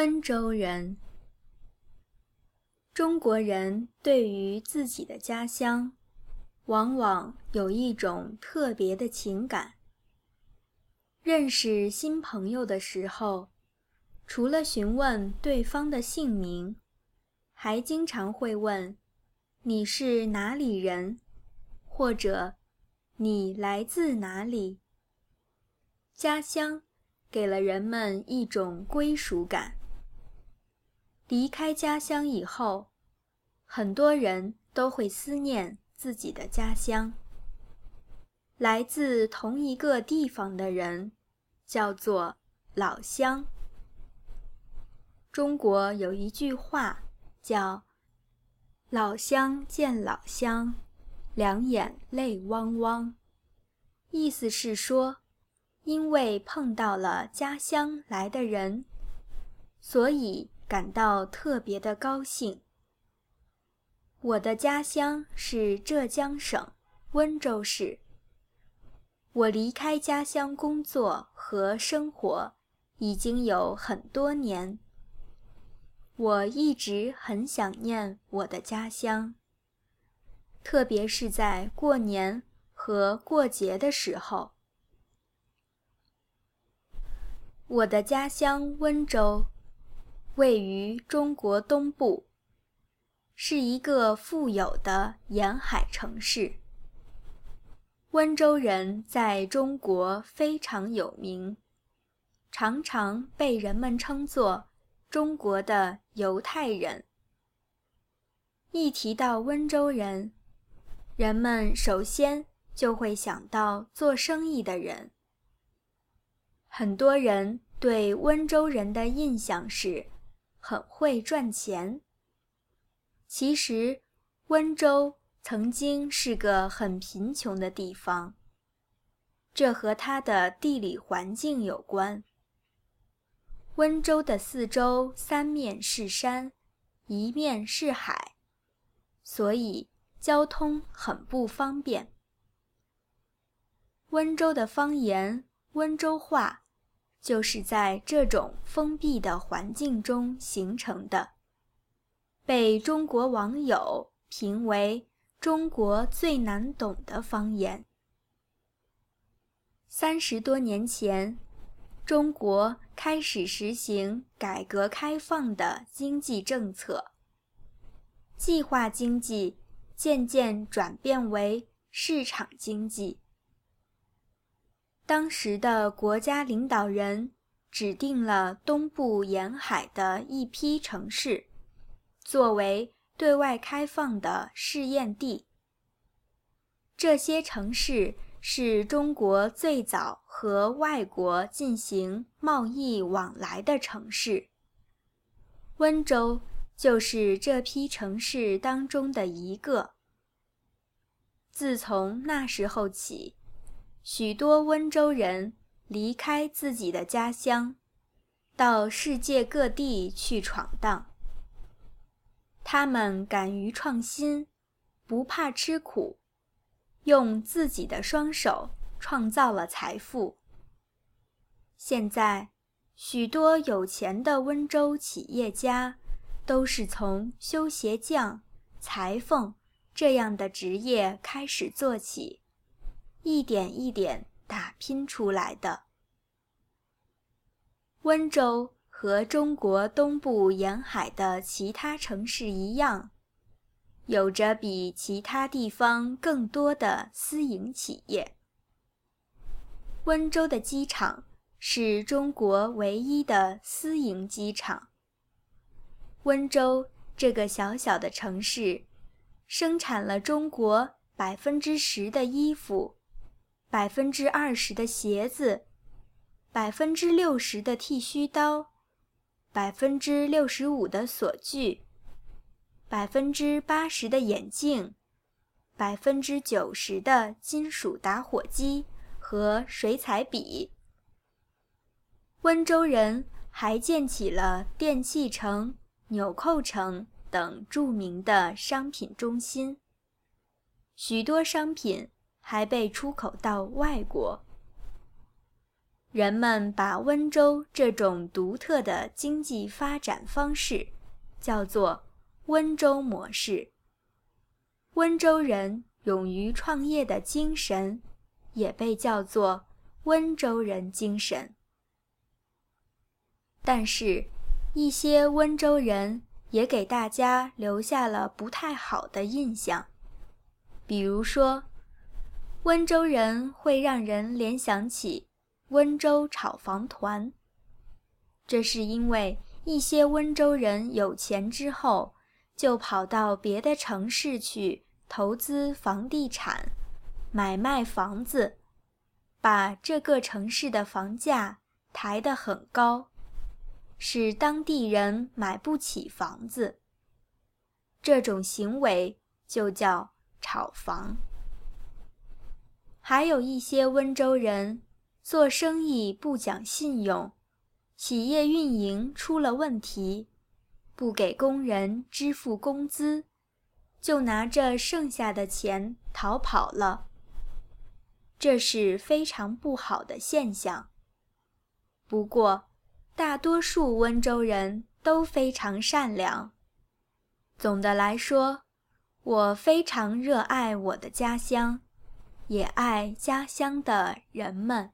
温州人。中国人对于自己的家乡，往往有一种特别的情感。认识新朋友的时候，除了询问对方的姓名，还经常会问：“你是哪里人？”或者“你来自哪里？”家乡给了人们一种归属感。离开家乡以后，很多人都会思念自己的家乡。来自同一个地方的人，叫做老乡。中国有一句话叫“老乡见老乡，两眼泪汪汪”，意思是说，因为碰到了家乡来的人，所以。感到特别的高兴。我的家乡是浙江省温州市。我离开家乡工作和生活已经有很多年。我一直很想念我的家乡，特别是在过年和过节的时候。我的家乡温州。位于中国东部，是一个富有的沿海城市。温州人在中国非常有名，常常被人们称作“中国的犹太人”。一提到温州人，人们首先就会想到做生意的人。很多人对温州人的印象是。很会赚钱。其实，温州曾经是个很贫穷的地方。这和它的地理环境有关。温州的四周三面是山，一面是海，所以交通很不方便。温州的方言温州话。就是在这种封闭的环境中形成的，被中国网友评为中国最难懂的方言。三十多年前，中国开始实行改革开放的经济政策，计划经济渐渐转变为市场经济。当时的国家领导人指定了东部沿海的一批城市，作为对外开放的试验地。这些城市是中国最早和外国进行贸易往来的城市，温州就是这批城市当中的一个。自从那时候起。许多温州人离开自己的家乡，到世界各地去闯荡。他们敢于创新，不怕吃苦，用自己的双手创造了财富。现在，许多有钱的温州企业家都是从修鞋匠、裁缝这样的职业开始做起。一点一点打拼出来的。温州和中国东部沿海的其他城市一样，有着比其他地方更多的私营企业。温州的机场是中国唯一的私营机场。温州这个小小的城市，生产了中国百分之十的衣服。百分之二十的鞋子，百分之六十的剃须刀，百分之六十五的锁具，百分之八十的眼镜，百分之九十的金属打火机和水彩笔。温州人还建起了电器城、纽扣城等著名的商品中心，许多商品。还被出口到外国。人们把温州这种独特的经济发展方式叫做“温州模式”。温州人勇于创业的精神也被叫做“温州人精神”。但是，一些温州人也给大家留下了不太好的印象，比如说，温州人会让人联想起。温州炒房团，这是因为一些温州人有钱之后，就跑到别的城市去投资房地产，买卖房子，把这个城市的房价抬得很高，使当地人买不起房子。这种行为就叫炒房。还有一些温州人。做生意不讲信用，企业运营出了问题，不给工人支付工资，就拿着剩下的钱逃跑了。这是非常不好的现象。不过，大多数温州人都非常善良。总的来说，我非常热爱我的家乡，也爱家乡的人们。